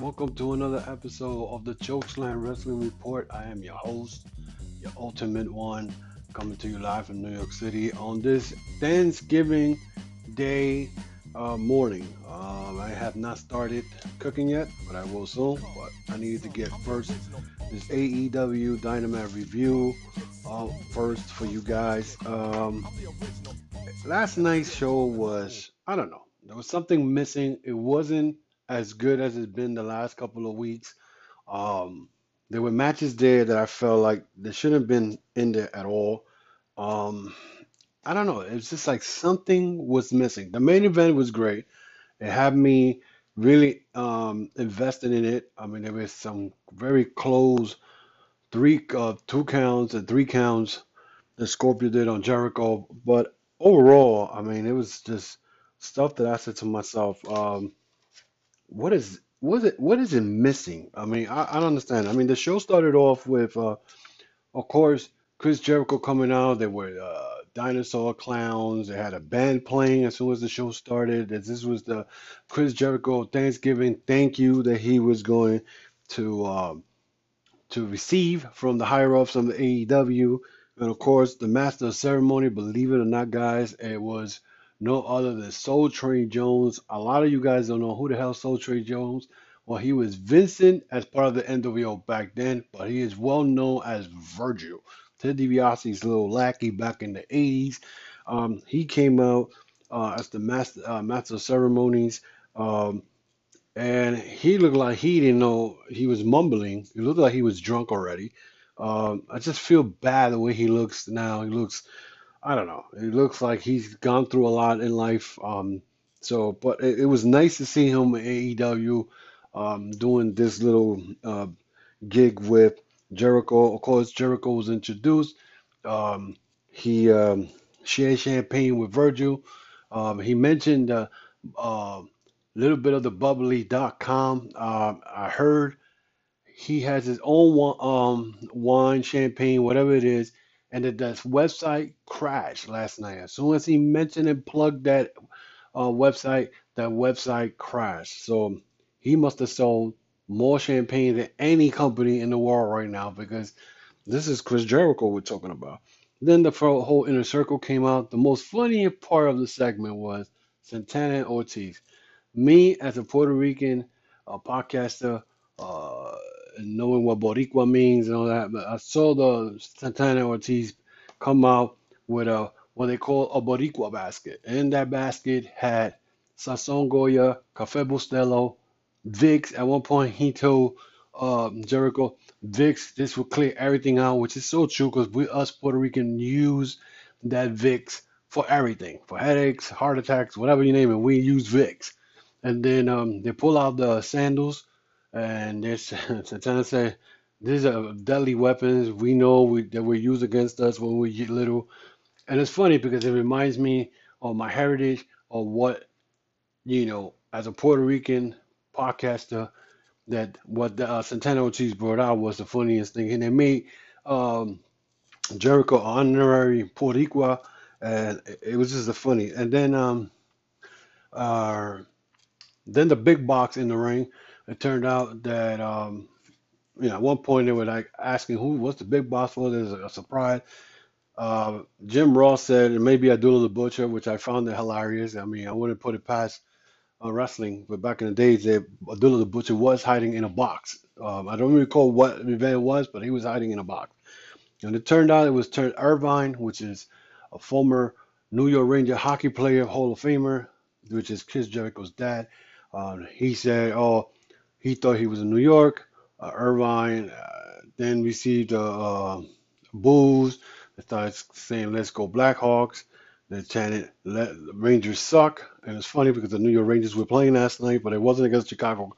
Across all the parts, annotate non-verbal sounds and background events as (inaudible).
Welcome to another episode of the Chokeslam Wrestling Report. I am your host, your ultimate one, coming to you live from New York City on this Thanksgiving Day uh, morning. Um, I have not started cooking yet, but I will soon. But I need to get first this AEW Dynamite review uh, first for you guys. Um, last night's show was, I don't know, there was something missing. It wasn't as good as it's been the last couple of weeks. Um, there were matches there that I felt like they shouldn't have been in there at all. Um, I don't know. It's just like something was missing. The main event was great. It had me really um, invested in it. I mean, there was some very close three, uh, two counts and three counts that Scorpio did on Jericho. But overall, I mean, it was just stuff that I said to myself, um, what is what is it what is it missing? I mean, I, I don't understand. I mean, the show started off with, uh, of course, Chris Jericho coming out. There were uh, dinosaur clowns. They had a band playing as soon as the show started. This was the Chris Jericho Thanksgiving thank you that he was going to um, to receive from the higher ups of the AEW. And of course, the master of ceremony, believe it or not, guys, it was no other than Soul Train Jones. A lot of you guys don't know who the hell Soul Train Jones. Well, he was Vincent as part of the NWO back then, but he is well known as Virgil. Ted DiBiase's little lackey back in the 80s. Um, he came out uh, as the master, uh, master of ceremonies. Um, and he looked like he didn't know he was mumbling. He looked like he was drunk already. Um, I just feel bad the way he looks now. He looks, I don't know. He looks like he's gone through a lot in life. Um, so, but it, it was nice to see him at AEW um, doing this little uh, gig with Jericho. Of course, Jericho was introduced. Um, he um, shared champagne with Virgil. Um, he mentioned a uh, little bit of the bubbly.com. Um, I heard he has his own um, wine, champagne, whatever it is, and that that website crashed last night. As soon as he mentioned and plugged that uh, website, that website crashed. So he must have sold more champagne than any company in the world right now because this is Chris Jericho we're talking about. Then the whole inner circle came out. The most funny part of the segment was Santana and Ortiz. Me as a Puerto Rican uh, podcaster, uh, and knowing what Boricua means and all that, but I saw the Santana Ortiz come out with a what they call a Boricua basket. And that basket had Sazon Goya, Cafe Bustelo, Vicks. At one point, he told um, Jericho, Vicks, this will clear everything out, which is so true because we, us Puerto Rican, use that Vicks for everything, for headaches, heart attacks, whatever you name it. We use Vicks. And then um, they pull out the sandals, and they're Santana say, these are deadly weapons. We know we, that were used against us when we were little. And it's funny because it reminds me of my heritage of what, you know, as a Puerto Rican podcaster, that what the, uh, Santana Ortiz brought out was the funniest thing. And they made um, Jericho honorary Puerto Rico, and it it was just a funny. And then um, uh, then the big box in the ring, it turned out that um, you know at one point they were like asking who what's the big boss for. There's a, surprise. Uh, Jim Ross said maybe Abdullah the Butcher, which I found it hilarious. I mean, I wouldn't put it past uh, wrestling, but back in the days, Abdullah the Butcher was hiding in a box. Um, I don't recall what event it was, but he was hiding in a box. And it turned out it was Ted Irvine, which is a former New York Ranger hockey player, Hall of Famer, which is Chris Jericho's dad. Um, he said, oh, he thought he was in New York. Uh, Irvine uh, then received uh, uh, booze. They started saying, let's go Blackhawks. They chanted, let Rangers suck. And it's funny because the New York Rangers were playing last night, but it wasn't against Chicago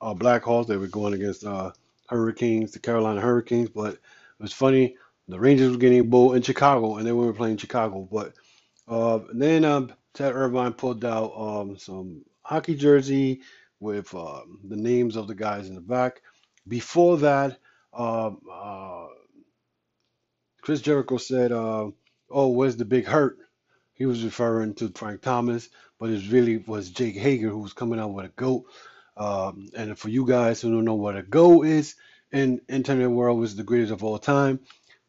uh, Blackhawks. They were going against uh, Hurricanes, the Carolina Hurricanes. But it was funny. The Rangers were getting booed in Chicago, and they were playing Chicago. But uh, then um, Ted Irvine pulled out um, some hockey jersey with um, the names of the guys in the back. Before that, um, uh, Chris Jericho said, uh, "Oh, where's the big hurt?" He was referring to Frank Thomas, but it really was Jake Hager who was coming out with a goat. Um, and for you guys who don't know what a GOAT is in internet world, was the greatest of all time.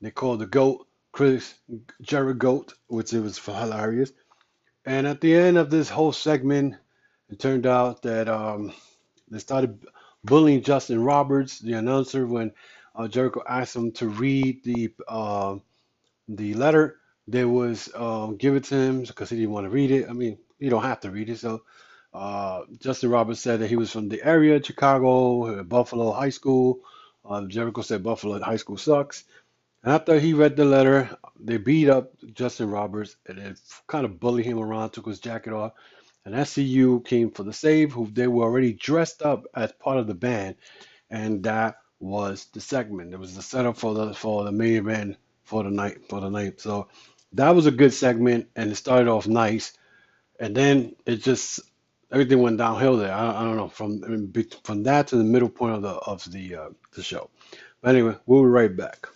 They called the GOAT Chris Jericho, which it was hilarious. And at the end of this whole segment, it turned out that um, they started bullying Justin Roberts, the announcer, when uh, Jericho asked him to read the uh, the letter that was um, given to him because he didn't want to read it. I mean, you don't have to read it. So uh, Justin Roberts said that he was from the area, Chicago, uh, Buffalo High School. Uh, Jericho said Buffalo High School sucks. And after he read the letter, they beat up Justin Roberts and they kind of bullied him around, took his jacket off. And SCU came for the save, who they were already dressed up as part of the band, and that was the segment. It was the setup for the for the main event for the night for the night. So that was a good segment, and it started off nice, and then it just everything went downhill there. I, I don't know from from that to the middle point of the of the uh, the show. But anyway, we'll be right back.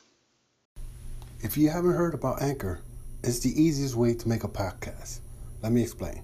If you haven't heard about Anchor, it's the easiest way to make a podcast. Let me explain.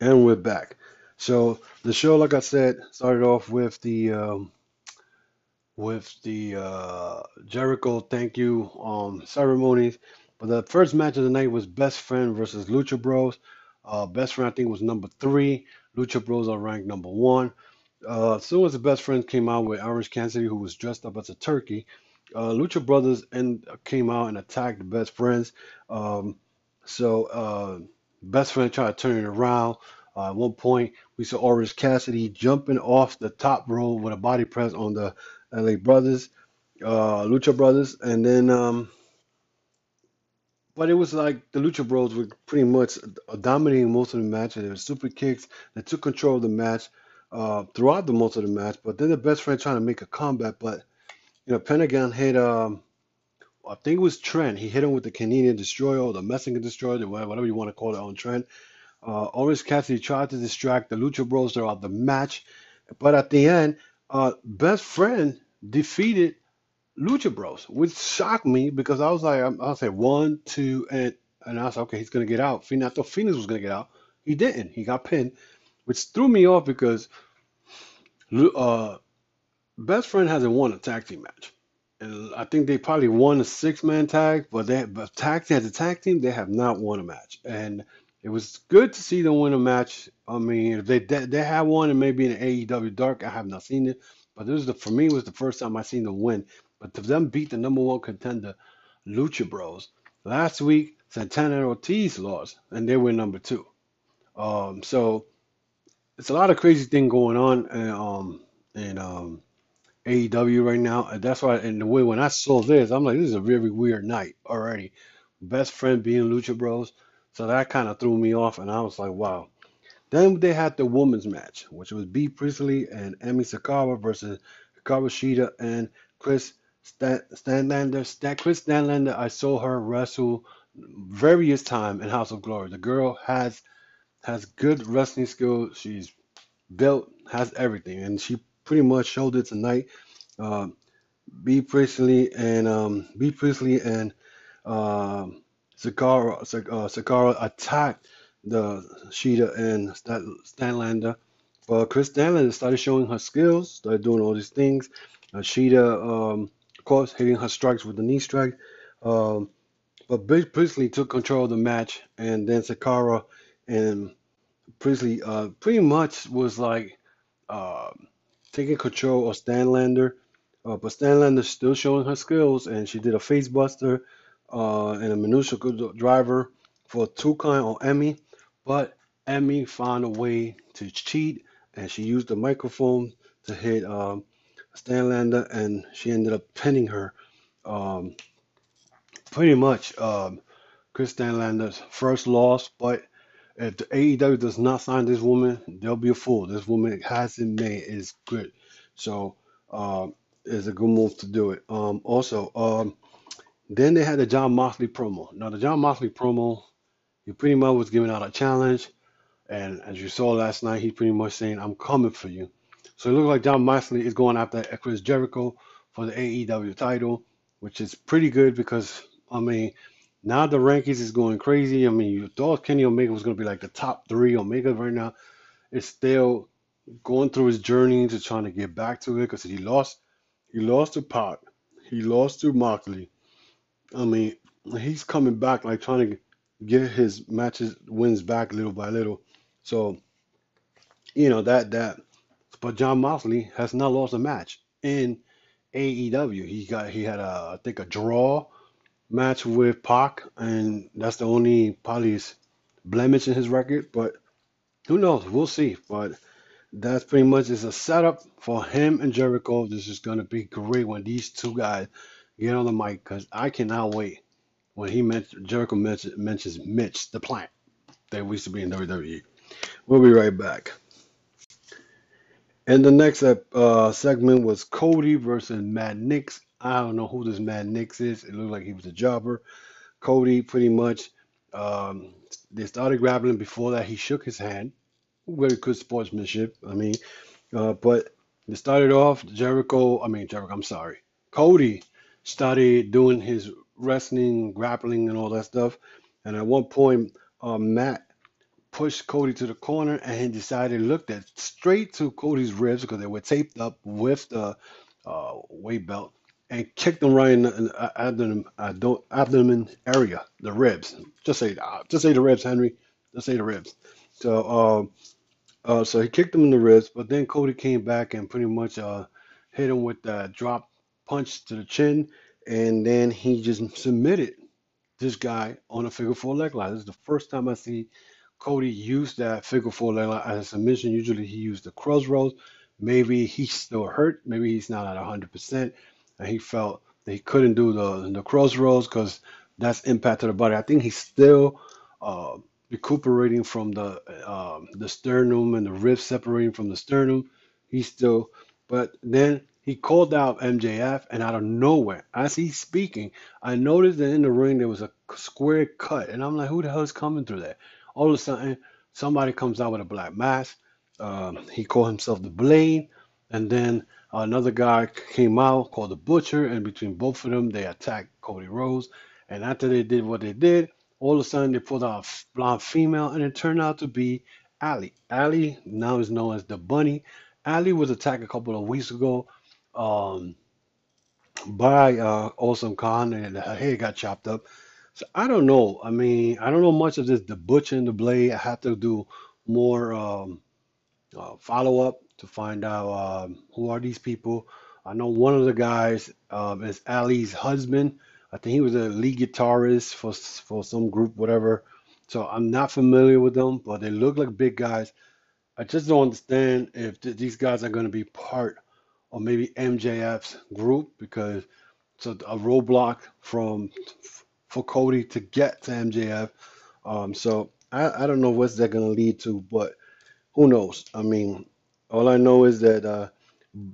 And we're back. So the show, like I said, started off with the um, with the uh, Jericho thank you um, ceremonies. But the first match of the night was Best Friend versus Lucha Bros. Uh, Best Friend, I think, was number three. Lucha Bros are ranked number one. Uh, as soon as the Best Friend came out with Orange Cassidy, who was dressed up as a turkey, uh, Lucha Brothers and came out and attacked the Best Friends. Um, so uh, Best Friend tried to turn it around. Uh, at one point, we saw Orange Cassidy jumping off the top rope with a body press on the LA Brothers, uh, Lucha Brothers, and then, um, but it was like the Lucha Bros were pretty much dominating most of the match, and there were super kicks that took control of the match uh, throughout the most of the match. But then the best friend trying to make a comeback, but you know Pentagon hit um, I think it was Trent. He hit him with the Canadian Destroyer or the Mexican Destroyer, whatever you want to call it on Trent. Uh, Orange Cassidy tried to distract the Lucha Bros throughout the match, but at the end, uh, Best Friend defeated Lucha Bros, which shocked me because I was like, I like one, two, and and I was like, okay, he's gonna get out. I thought Phoenix was gonna get out. He didn't. He got pinned, which threw me off because uh, Best Friend hasn't won a tag team match, I think they probably won a six man tag, but they but tag as a tag team they have not won a match, and it was good to see them win a match. I mean, if they they, they have one and maybe in AEW Dark, I have not seen it. But this was the for me was the first time I seen them win. But to them beat the number one contender, Lucha Bros. Last week, Santana and Ortiz lost, and they were number two. Um, so it's a lot of crazy thing going on in, um, in um, AEW right now, and that's why. And the way when I saw this, I'm like, this is a very weird night already. Best friend being Lucha Bros, so that kind of threw me off, and I was like, wow. Then they had the women's match, which was Bea Priestley and Emi Sakura versus Hikaru Shida and Kris Statlander. Stan, Kris Statlander, I saw her wrestle various time in House of Glory. The girl has has good wrestling skills. She's built, has everything, and she pretty much showed it tonight. Uh, Bea Priestley and um, Bea Priestley and uh, Sakura, uh, Sakura attacked the Shida and Statlander. But Kris Statlander started showing her skills, started doing all these things. Uh, Shida, um, of course, hitting her strikes with the knee strike. Um, but Priestley took control of the match, and then Sakura and Priestley uh, pretty much was like uh, taking control of Statlander. Uh, but Statlander still showing her skills, and she did a facebuster uh, and a minutia driver for Tukai on Emi. But Emi found a way to cheat, and she used the microphone to hit um, Statlander, and she ended up pinning her. Um, pretty much um, Kris Statlander's first loss, but if the AEW does not sign this woman, they'll be a fool. This woman has it made. Is good. So uh, it's a good move to do it. Um, also, um, then they had the Jon Moxley promo. Now the Jon Moxley promo, he pretty much was giving out a challenge, and as you saw last night, he pretty much saying, "I'm coming for you." So it looks like Jon Moxley is going after Chris Jericho for the AEW title, which is pretty good because I mean now the rankings is going crazy. I mean you thought Kenny Omega was going to be like the top three. Omega right now is still going through his journey to trying to get back to it because he lost he lost to Pac, he lost to Moxley. I mean he's coming back like trying to get his matches wins back little by little. So you know that that but John Moxley has not lost a match in AEW. He got he had a I think a draw match with Pac, and that's the only probably blemish in his record. But who knows? We'll see. But that's pretty much is a setup for him and Jericho. This is gonna be great when these two guys get on the mic because I cannot wait when he mentioned Jericho mentions, mentions Mitch the plant that used to be in WWE. We'll be right back. And the next uh, segment was Cody versus Matt Nix. I don't know who this Matt Nix is. It looked like he was a jobber. Cody pretty much um, they started grappling. Before that, he shook his hand. Very good sportsmanship. I mean, uh, but they started off Jericho. I mean Jericho. I'm sorry. Cody started doing his wrestling, grappling, and all that stuff. And at one point, uh, Matt pushed Cody to the corner and he decided looked at straight to Cody's ribs because they were taped up with the uh, weight belt and kicked him right in the, abdomen, uh, abdomen area, the ribs. Just say uh, just say the ribs, Henry. Just say the ribs. So uh, uh, so he kicked him in the ribs, but then Cody came back and pretty much uh, hit him with that drop punch to the chin, and then he just submitted this guy on a figure four leg lock. This is the first time I see Cody use that figure four leg lock as a submission. Usually he used the crossroads. Maybe he's still hurt. Maybe he's not at 100%. And he felt that he couldn't do the, the crossroads because that's impact to the body. I think he's still uh, recuperating from the um, the sternum and the ribs separating from the sternum. He's still, but then he called out MJF, and out of nowhere, as he's speaking, I noticed that in the ring there was a square cut, and I'm like, who the hell is coming through there? All of a sudden, somebody comes out with a black mask. Um, he called himself the Blade, and then another guy came out called the Butcher, and between both of them, they attacked Cody Rhodes. And after they did what they did, all of a sudden they pulled out a blonde female, and it turned out to be Allie. Allie now is known as the Bunny. Allie was attacked a couple of weeks ago um, by uh, Awesome Kong, and her head got chopped up. So I don't know. I mean, I don't know much of this. The Butcher and the Blade. I have to do more um, uh, follow up to find out um, who are these people. I know one of the guys um, is Allie's husband. I think he was a lead guitarist for for some group, whatever. So I'm not familiar with them, but they look like big guys. I just don't understand if th- these guys are going to be part of maybe MJF's group because it's a, a roadblock from for Cody to get to MJF. Um, so I, I don't know what's that going to lead to, but who knows? I mean, all I know is that uh,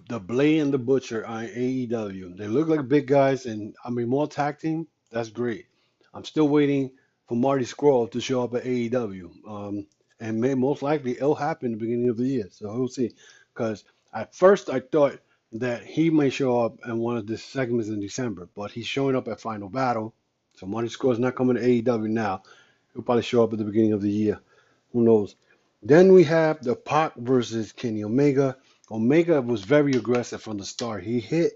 the Blade and the Butcher in AEW. They look like big guys, and I mean, more tag team, that's great. I'm still waiting for Marty Scurll to show up at AEW. Um, and may, most likely it'll happen at the beginning of the year. So we'll see. Because at first I thought that he may show up in one of the segments in December, but he's showing up at Final Battle so Marty Scurll is not coming to AEW now. He'll probably show up at the beginning of the year. Who knows? Then we have the Pac versus Kenny Omega. Omega was very aggressive from the start. He hit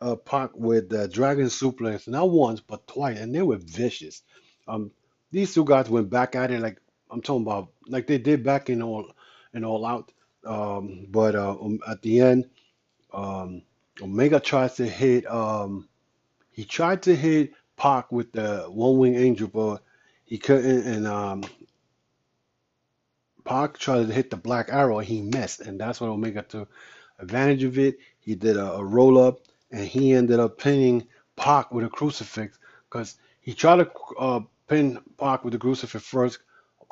uh, Pac with the Dragon Suplex, not once but twice, and they were vicious. Um, these two guys went back at it like I'm talking about, like they did back in all in all out. Um, but uh, um, at the end, um, Omega tries to hit. Um, he tried to hit Pac with the one wing angel, but he couldn't. And um, Pac tried to hit the black arrow, he missed, and that's what Omega took advantage of it. He did a, a roll up, and he ended up pinning Pac with a crucifix because he tried to uh, pin Pac with the crucifix first.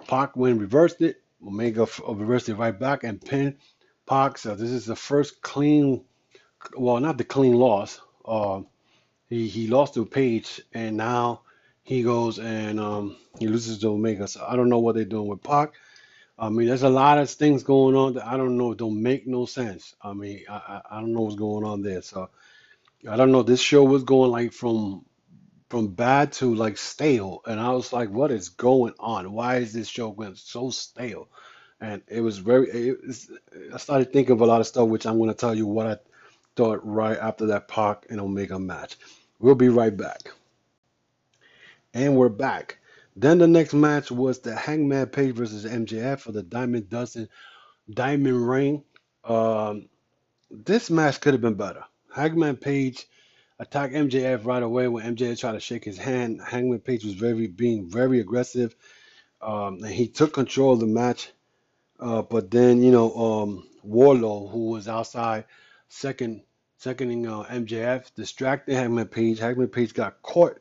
Pac went reversed it. Omega uh, reversed it right back and pinned Pac. So this is the first clean well, not the clean loss. Uh, he he lost to Page, and now he goes and um, he loses to Omega. So I don't know what they're doing with Pac. I mean, there's a lot of things going on that I don't know. Don't make no sense. I mean, I I, I don't know what's going on there. So I don't know. This show was going like from from bad to like stale, and I was like, what is going on? Why is this show going so stale? And it was very. It, I started thinking of a lot of stuff, which I'm going to tell you what I thought right after that Pac and Omega match. We'll be right back. And we're back. Then the next match was the Hangman Page versus MJF for the Diamond Dustin Diamond Ring. Um, this match could have been better. Hangman Page attacked MJF right away when MJF tried to shake his hand. Hangman Page was very being very aggressive, um, and he took control of the match. Uh, but then you know um, Wardlow, who was outside, second seconding uh, MJF, distracted Hangman Page. Hangman Page got caught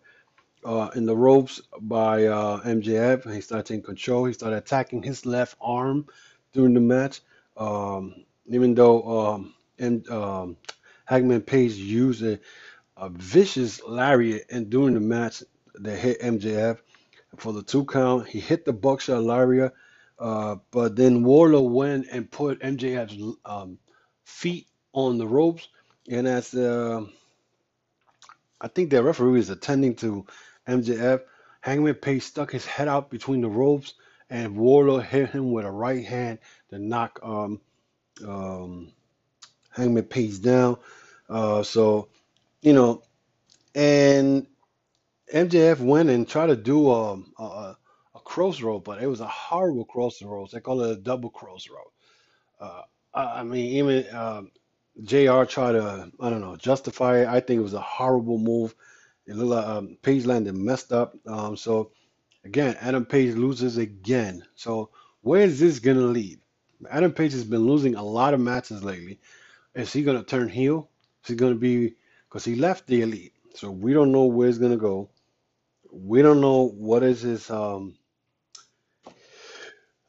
uh, in the ropes by uh, MJF, and he started taking control. He started attacking his left arm during the match, um, even though um, and um, Hangman Page used a, a vicious lariat and during the match that hit MJF for the two count. He hit the buckshot lariat, uh, but then Wardlow went and put MJF's um, feet on the ropes, and as uh, I think the referee was attending to MJF, Hangman Page stuck his head out between the ropes, and Wardlow hit him with a right hand to knock um, um, Hangman Page down. Uh, so, you know, and MJF went and tried to do a, a, a crossroad, but it was a horrible crossroads. They call it a double crossroad. Uh, I, I mean, even um JR tried to, I don't know, justify it. I think it was a horrible move. It looked like um, Page landed messed up. Um, so, again, Adam Page loses again. So, where is this to lead? Adam Page has been losing a lot of matches lately. Is he to turn heel? Is he to be, because he left the elite. So, we don't know where he's to go. We don't know what is his, um,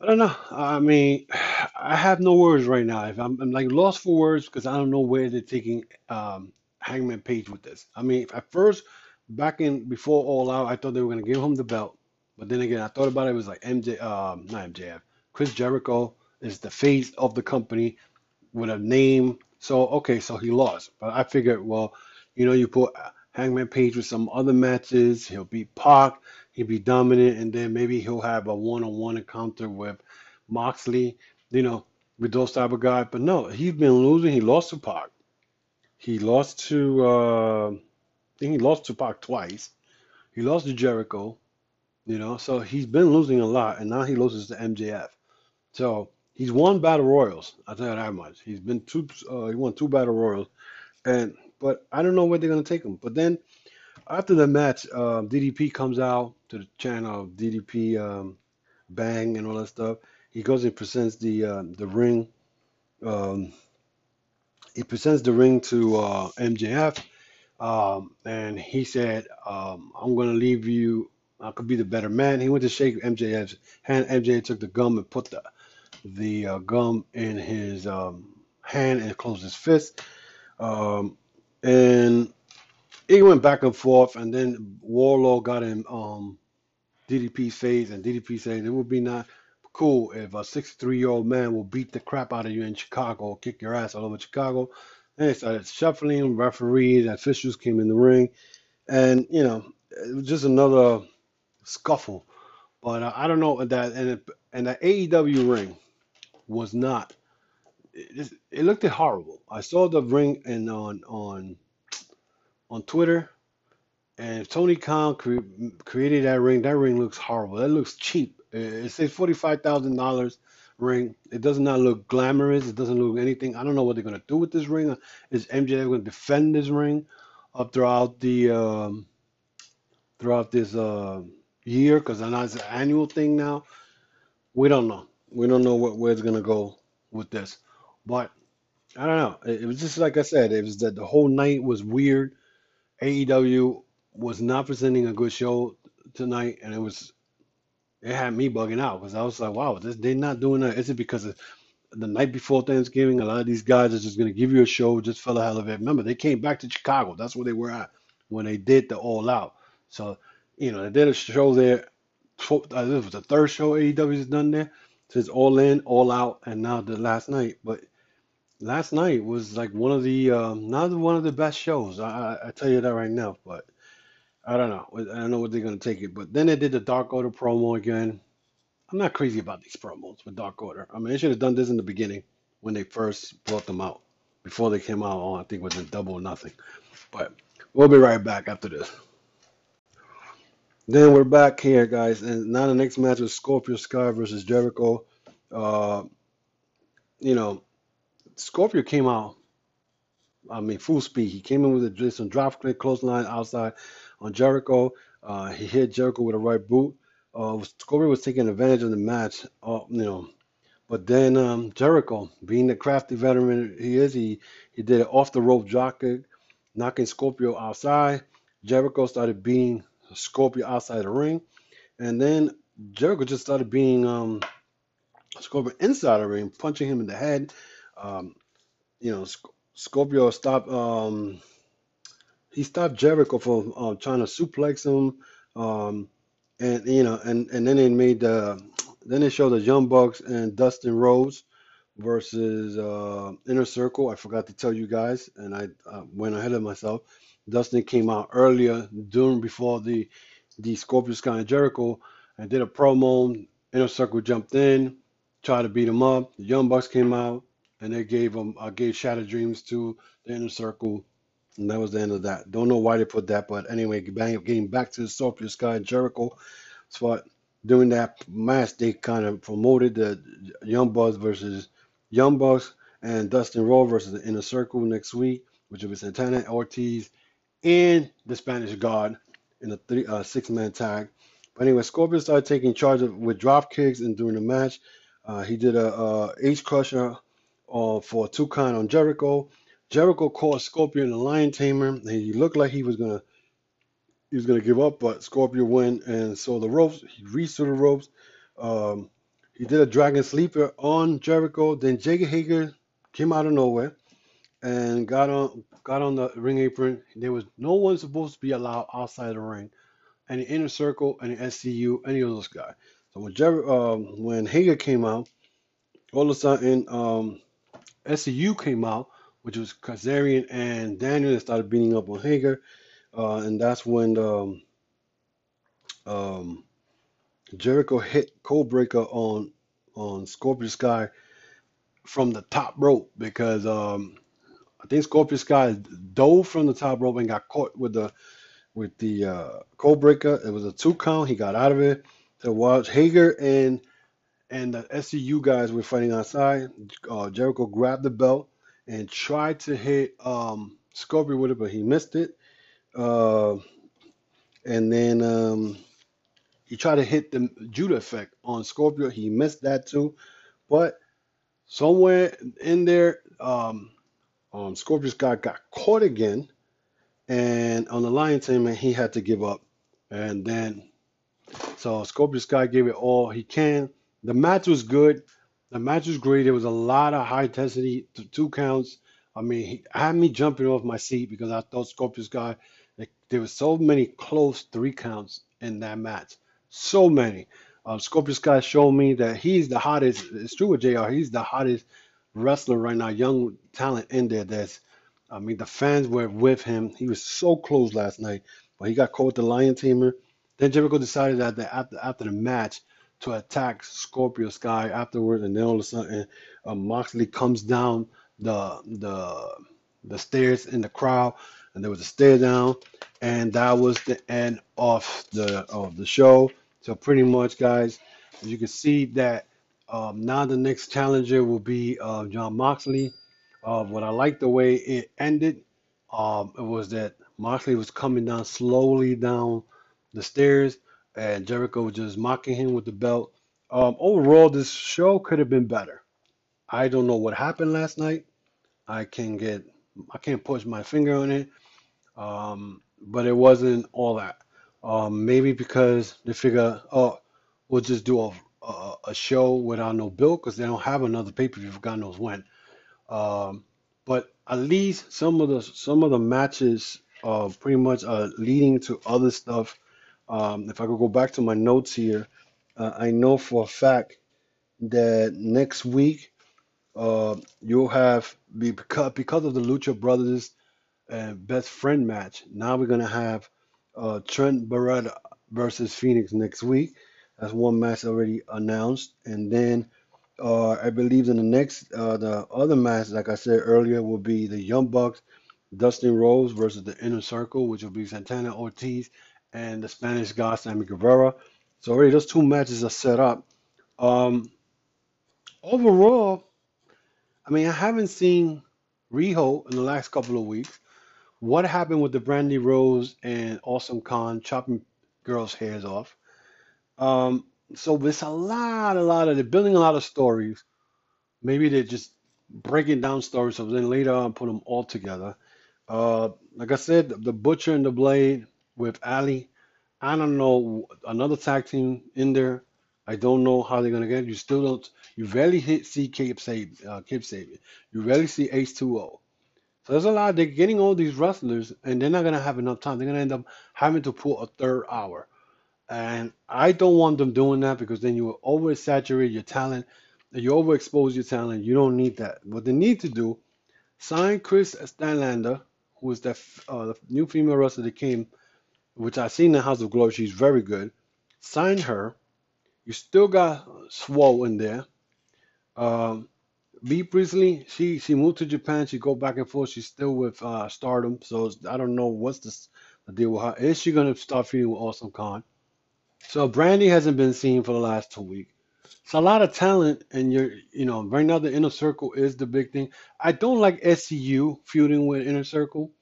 I don't know. I mean, (sighs) I have no words right now. If I'm, I'm like lost for words because I don't know where they're taking um, Hangman Page with this. I mean, at first, back in before All Out, I thought they were gonna give him the belt, but then again, I thought about it. It was like MJ, um, not MJF. Chris Jericho is the face of the company with a name. So okay, so he lost, but I figured, well, you know, you put Hangman Page with some other matches, he'll beat Pac, he'll be dominant, and then maybe he'll have a one-on-one encounter with Moxley, you know, with those type of guys. But no, he's been losing. He lost to Pac. He lost to, uh, think he lost to Pac twice. He lost to Jericho, you know, so he's been losing a lot, and now he loses to MJF. So he's won battle royals. I'll tell you that much. He's been two. Uh, he won two battle royals, and but I don't know where they're gonna take him. But then after the match, um, DDP comes out to the channel DDP um, Bang and all that stuff. He goes and presents the uh, the ring. Um, he presents the ring to uh, MJF, um, and he said, um, "I'm gonna leave you. I could be the better man." He went to shake MJF's hand. MJ took the gum and put the the uh, gum in his um, hand and closed his fist. Um, and he went back and forth, and then Wardlow got in um, DDP's face, and DDP said it would be not cool if a 63 year old man will beat the crap out of you in Chicago, kick your ass all over Chicago. They started shuffling. Referees, officials came in the ring, and you know it was just another scuffle. But uh, I don't know that, and it, and the AEW ring was not. It, it looked horrible. I saw the ring and on on on Twitter, and Tony Khan cre- created that ring. That ring looks horrible. That looks cheap. It, it says forty five thousand dollars ring. It does not look glamorous. It doesn't look anything. I don't know what they're gonna do with this ring. Is MJ going to defend this ring up throughout the um, throughout this uh, year? Because I know it's an annual thing now. We don't know. We don't know what where it's gonna go with this. But I don't know. It, it was just like I said. It was that the whole night was weird. AEW was not presenting a good show tonight, and it was it had me bugging out because I was like, wow, this, they're not doing that. Is it because the night before Thanksgiving. A lot of these guys are just going to give you a show just for the hell of it. Remember, they came back to Chicago. That's where they were at when they did the All Out. So, you know, they did a show there. uh, This was the third show AEW has done there since All In, All Out, and now the last night. But last night was like one of the um, not one of the best shows. I, I I tell you that right now. But I don't know. I don't know what they're gonna take it. But then they did the Dark Order promo again. I'm not crazy about these promos with Dark Order. I mean, they should have done this in the beginning when they first brought them out, before they came out on I think it was in Double or Nothing. But we'll be right back after this. Then we're back here, guys, and now the next match is Scorpio Sky versus Jericho. Uh, you know, Scorpio came out. I mean, full speed. He came in with a, just some drop kick, close line outside on Jericho. Uh, he hit Jericho with a right boot. Uh, Scorpio was taking advantage of the match. Uh, you know, but then um, Jericho, being the crafty veteran he is, he he did an off the rope drop knocking Scorpio outside. Jericho started beating Scorpio outside the ring, and then Jericho just started being um, Scorpio inside the ring, punching him in the head. Um, you know, Sc- Scorpio stopped. Um, he stopped Jericho from uh, trying to suplex him. Um, and you know, and and then they made the then they showed the Young Bucks and Dustin Rhodes versus uh, Inner Circle. I forgot to tell you guys, and I uh, went ahead of myself. Dustin came out earlier during before the the Scorpio Sky and Jericho and did a promo. Inner Circle jumped in, tried to beat him up. The Young Bucks came out and they gave him uh, gave Shattered Dreams to the Inner Circle. And that was the end of that. Don't know why they put that, but anyway, getting back to the Scorpio Sky Jericho. So during that match, they kind of promoted the Young Bucks versus Young Bucks and Dustin Rhodes versus the Inner Circle next week, which will be Santana, Ortiz, and the Spanish God in a three uh, six man tag. But anyway, Scorpio started taking charge of with drop kicks and during the match, uh, he did a, uh crusher uh, for a two count on Jericho. Jericho caught Scorpio in the Lion Tamer. He looked like he was gonna he was gonna give up, but Scorpio went and saw the ropes. He reached to the ropes. Um, he did a Dragon Sleeper on Jericho. Then Jake Hager came out of nowhere and got on got on the ring apron. There was no one supposed to be allowed outside the ring, any inner circle, any SCU, any of those guys. So when Jer- um, when Hager came out, all of a sudden um, SCU came out, which was Kazarian and Daniel that started beating up on Hager, uh, and that's when um, um, Jericho hit Codebreaker on on Scorpio Sky from the top rope because um, I think Scorpio Sky dove from the top rope and got caught with the with the uh, code breaker. It was a two count. He got out of it. So while Hager and and the SCU guys were fighting outside, uh, Jericho grabbed the belt and tried to hit um, Scorpio with it, but he missed it. Uh, and then um, he tried to hit the Judas Effect on Scorpio. He missed that too. But somewhere in there, um, um, got caught again and on the Lion Tamer, he had to give up. And then, so Scorpio Sky gave it all he can. The match was good. The match was great. There was a lot of high intensity, two counts. I mean, he had me jumping off my seat because I thought Scorpio guy. like, there was so many close three counts in that match. So many. Um, Scorpio Sky showed me that he's the hottest. It's true with JR. He's the hottest wrestler right now, young talent in there that's I mean, the fans were with him. He was so close last night, but he got caught with the Lion Tamer. Then Jericho decided that after after the match to attack Scorpio Sky afterwards, and then all of a sudden, uh, Moxley comes down the the the stairs in the crowd, and there was a stare down, and that was the end of the of the show. So pretty much, guys, as you can see that um, now the next challenger will be uh, Jon Moxley. Uh, what I liked the way it ended, um, it was that Moxley was coming down slowly down the stairs, and Jericho was just mocking him with the belt. Um, overall, this show could have been better. I don't know what happened last night. I can get, I can't push my finger on it. Um, but it wasn't all that. Um, maybe because they figure, oh, we'll just do a a, a show without no bill because they don't have another pay per view God knows when. Um, but at least some of the some of the matches uh, pretty much are leading to other stuff. Um, if I could go back to my notes here, uh, I know for a fact that next week uh, you'll have because because of the Lucha Brothers and best friend match. Now we're gonna have uh, Trent Beretta versus Phoenix next week. That's one match already announced, and then uh, I believe in the next uh, the other match, like I said earlier, will be the Young Bucks, Dustin Rhodes versus the Inner Circle, which will be Santana Ortiz and the Spanish guy Sammy Guevara. So already those two matches are set up. Um, overall, I mean, I haven't seen Riho in the last couple of weeks. What happened with the Brandi Rhodes and Awesome Kong chopping girls' hairs off? Um, so there's a lot, a lot of they're building a lot of stories. Maybe they're just breaking down stories, so then later on put them all together. Uh, like I said, the Butcher and the Blade with Allie. I don't know another tag team in there. I don't know how they're gonna get. it. You still don't. You rarely hit see Cape Save, uh, Kip Sabian. You rarely see Ace 2O. So there's a lot. They're getting all these wrestlers, and they're not gonna have enough time. They're gonna end up having to pull a third hour, and I don't want them doing that because then you will oversaturate your talent. You overexpose your talent. You don't need that. What they need to do, sign Kris Statlander, who is that uh, the new female wrestler that came, which I seen in House of Glory. She's very good. Sign her. You still got Swole in there. Um, Bea Priestley, she she moved to Japan. She go back and forth. She's still with uh, Stardom, so I don't know what's the, deal with her. Is she gonna start feuding with Awesome Kong? So Brandi hasn't been seen for the last two weeks. It's a lot of talent, and you're you know right now the Inner Circle is the big thing. I don't like SCU feuding with Inner Circle.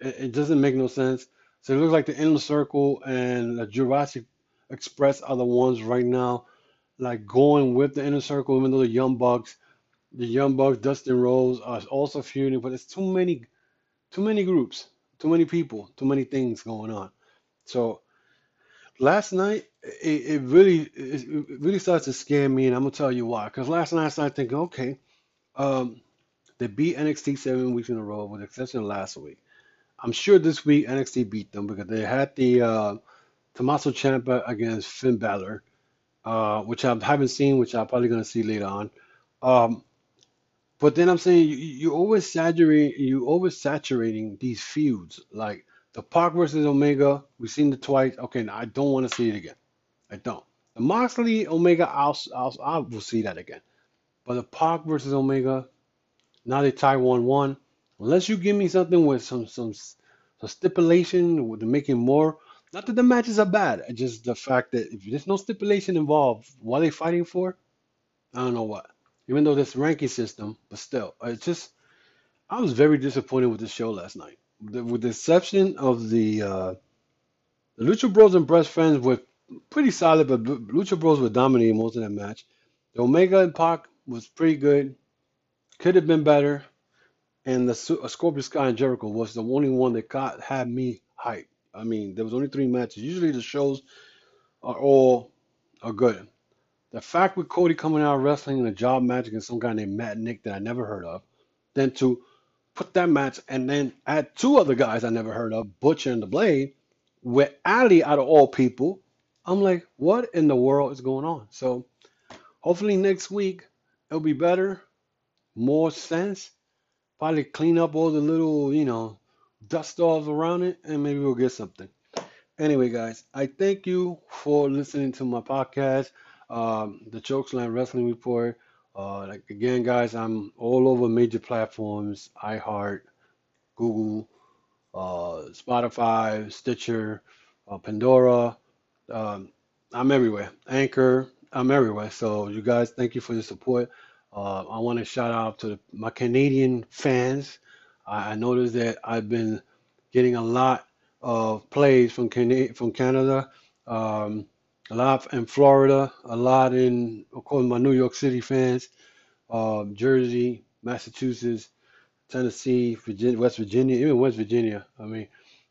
It, it doesn't make no sense. So it looks like the Inner Circle and the Jurassic Express are the ones right now, like going with the Inner Circle, even though the Young Bucks the Young Bucks, Dustin Rhodes are also feuding, but it's too many, too many groups, too many people, too many things going on. So last night, it, it really, it, really starts to scare me, and I'm gonna tell you why. Because last night I started thinking, okay, um, they beat NXT seven weeks in a row, with the exception of last week. I'm sure this week NXT beat them because they had the uh, Tommaso Ciampa against Finn Balor, uh, which I haven't seen, which I'm probably gonna see later on. Um, but then I'm saying you, you oversaturate you oversaturating these feuds like the Pac versus Omega. We've seen it twice. Okay, I don't want to see it again. I don't. The Moxley Omega, I'll, I'll I will see that again. But the Pac versus Omega, now they tie one one. Unless you give me something with some some some stipulation with making more. Not that the matches are bad. Just the fact that if there's no stipulation involved, what are they fighting for? I don't know what even though this ranking system, but still, it's just I was very disappointed with the show last night. With the exception of the uh, the Lucha Bros and Best Friends were pretty solid, but Lucha Bros were dominating most of that match. The Omega and Pac was pretty good, could have been better, and the uh, Scorpio Sky and Jericho was the only one that got had me hyped. I mean, there was only three matches. Usually the shows are all are good. The fact with Cody coming out wrestling in a job match against some guy named Matt Nick that I never heard of, then to put that match and then add two other guys I never heard of, Butcher and the Blade, with Allie out of all people, I'm like, what in the world is going on? So hopefully next week it'll be better, more sense, probably clean up all the little, you know, dust offs around it, and maybe we'll get something. Anyway, guys, I thank you for listening to my podcast um, the Chokeslam Wrestling Report. Uh, like again, guys, I'm all over major platforms: iHeart, Google, uh, Spotify, Stitcher, uh, Pandora. Um, I'm everywhere. Anchor. I'm everywhere. So you guys, thank you for your support. Uh, I want to shout out to my Canadian fans. I, I noticed that I've been getting a lot of plays from from Canada. Um, a lot in Florida, a lot in, of course, my New York City fans, uh, Jersey, Massachusetts, Tennessee, Virginia, West Virginia, even West Virginia. I mean,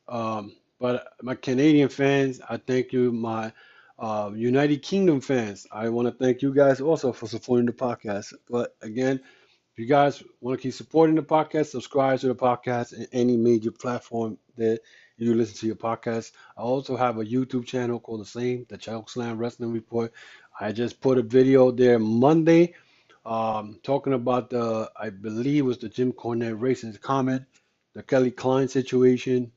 um, but my Canadian fans, I thank you. My Uh, United Kingdom fans, I want to thank you guys also for supporting the podcast. But again, if you guys want to keep supporting the podcast, subscribe to the podcast in any major platform that you listen to your podcast. I also have a YouTube channel called the same, the Chokeslam Wrestling Report. I just put a video there Monday um, talking about the, I believe was the Jim Cornette racist comment, the Kelly Klein situation,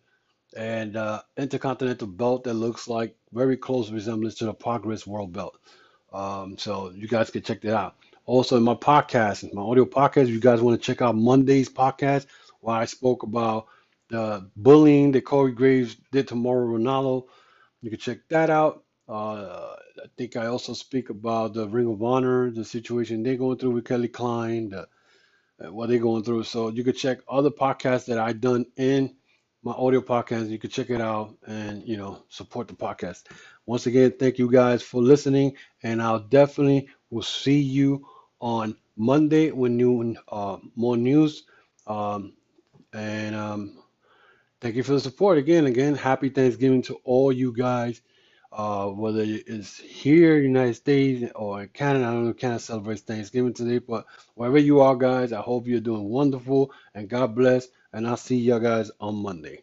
and uh, Intercontinental belt that looks like very close resemblance to the Progress World belt. Um, so you guys can check that out. Also, in my podcast, my audio podcast, if you guys want to check out Monday's podcast, where I spoke about the bullying that Corey Graves did to Mauro Ranallo, you can check that out. Uh, I think I also speak about the Ring of Honor, the situation they're going through with Kelly Klein, the, what they're going through. So you could check other podcasts that I've done in my audio podcast. You can check it out and you know support the podcast. Once again, thank you guys for listening, and I'll definitely will see you on Monday with new uh, more news. Um, and um, thank you for the support again. Again, happy Thanksgiving to all you guys. Uh, whether it's here, United States, or in Canada, I don't know if Canada celebrates Thanksgiving today, but wherever you are, guys, I hope you're doing wonderful and God bless. And I'll see you guys on Monday.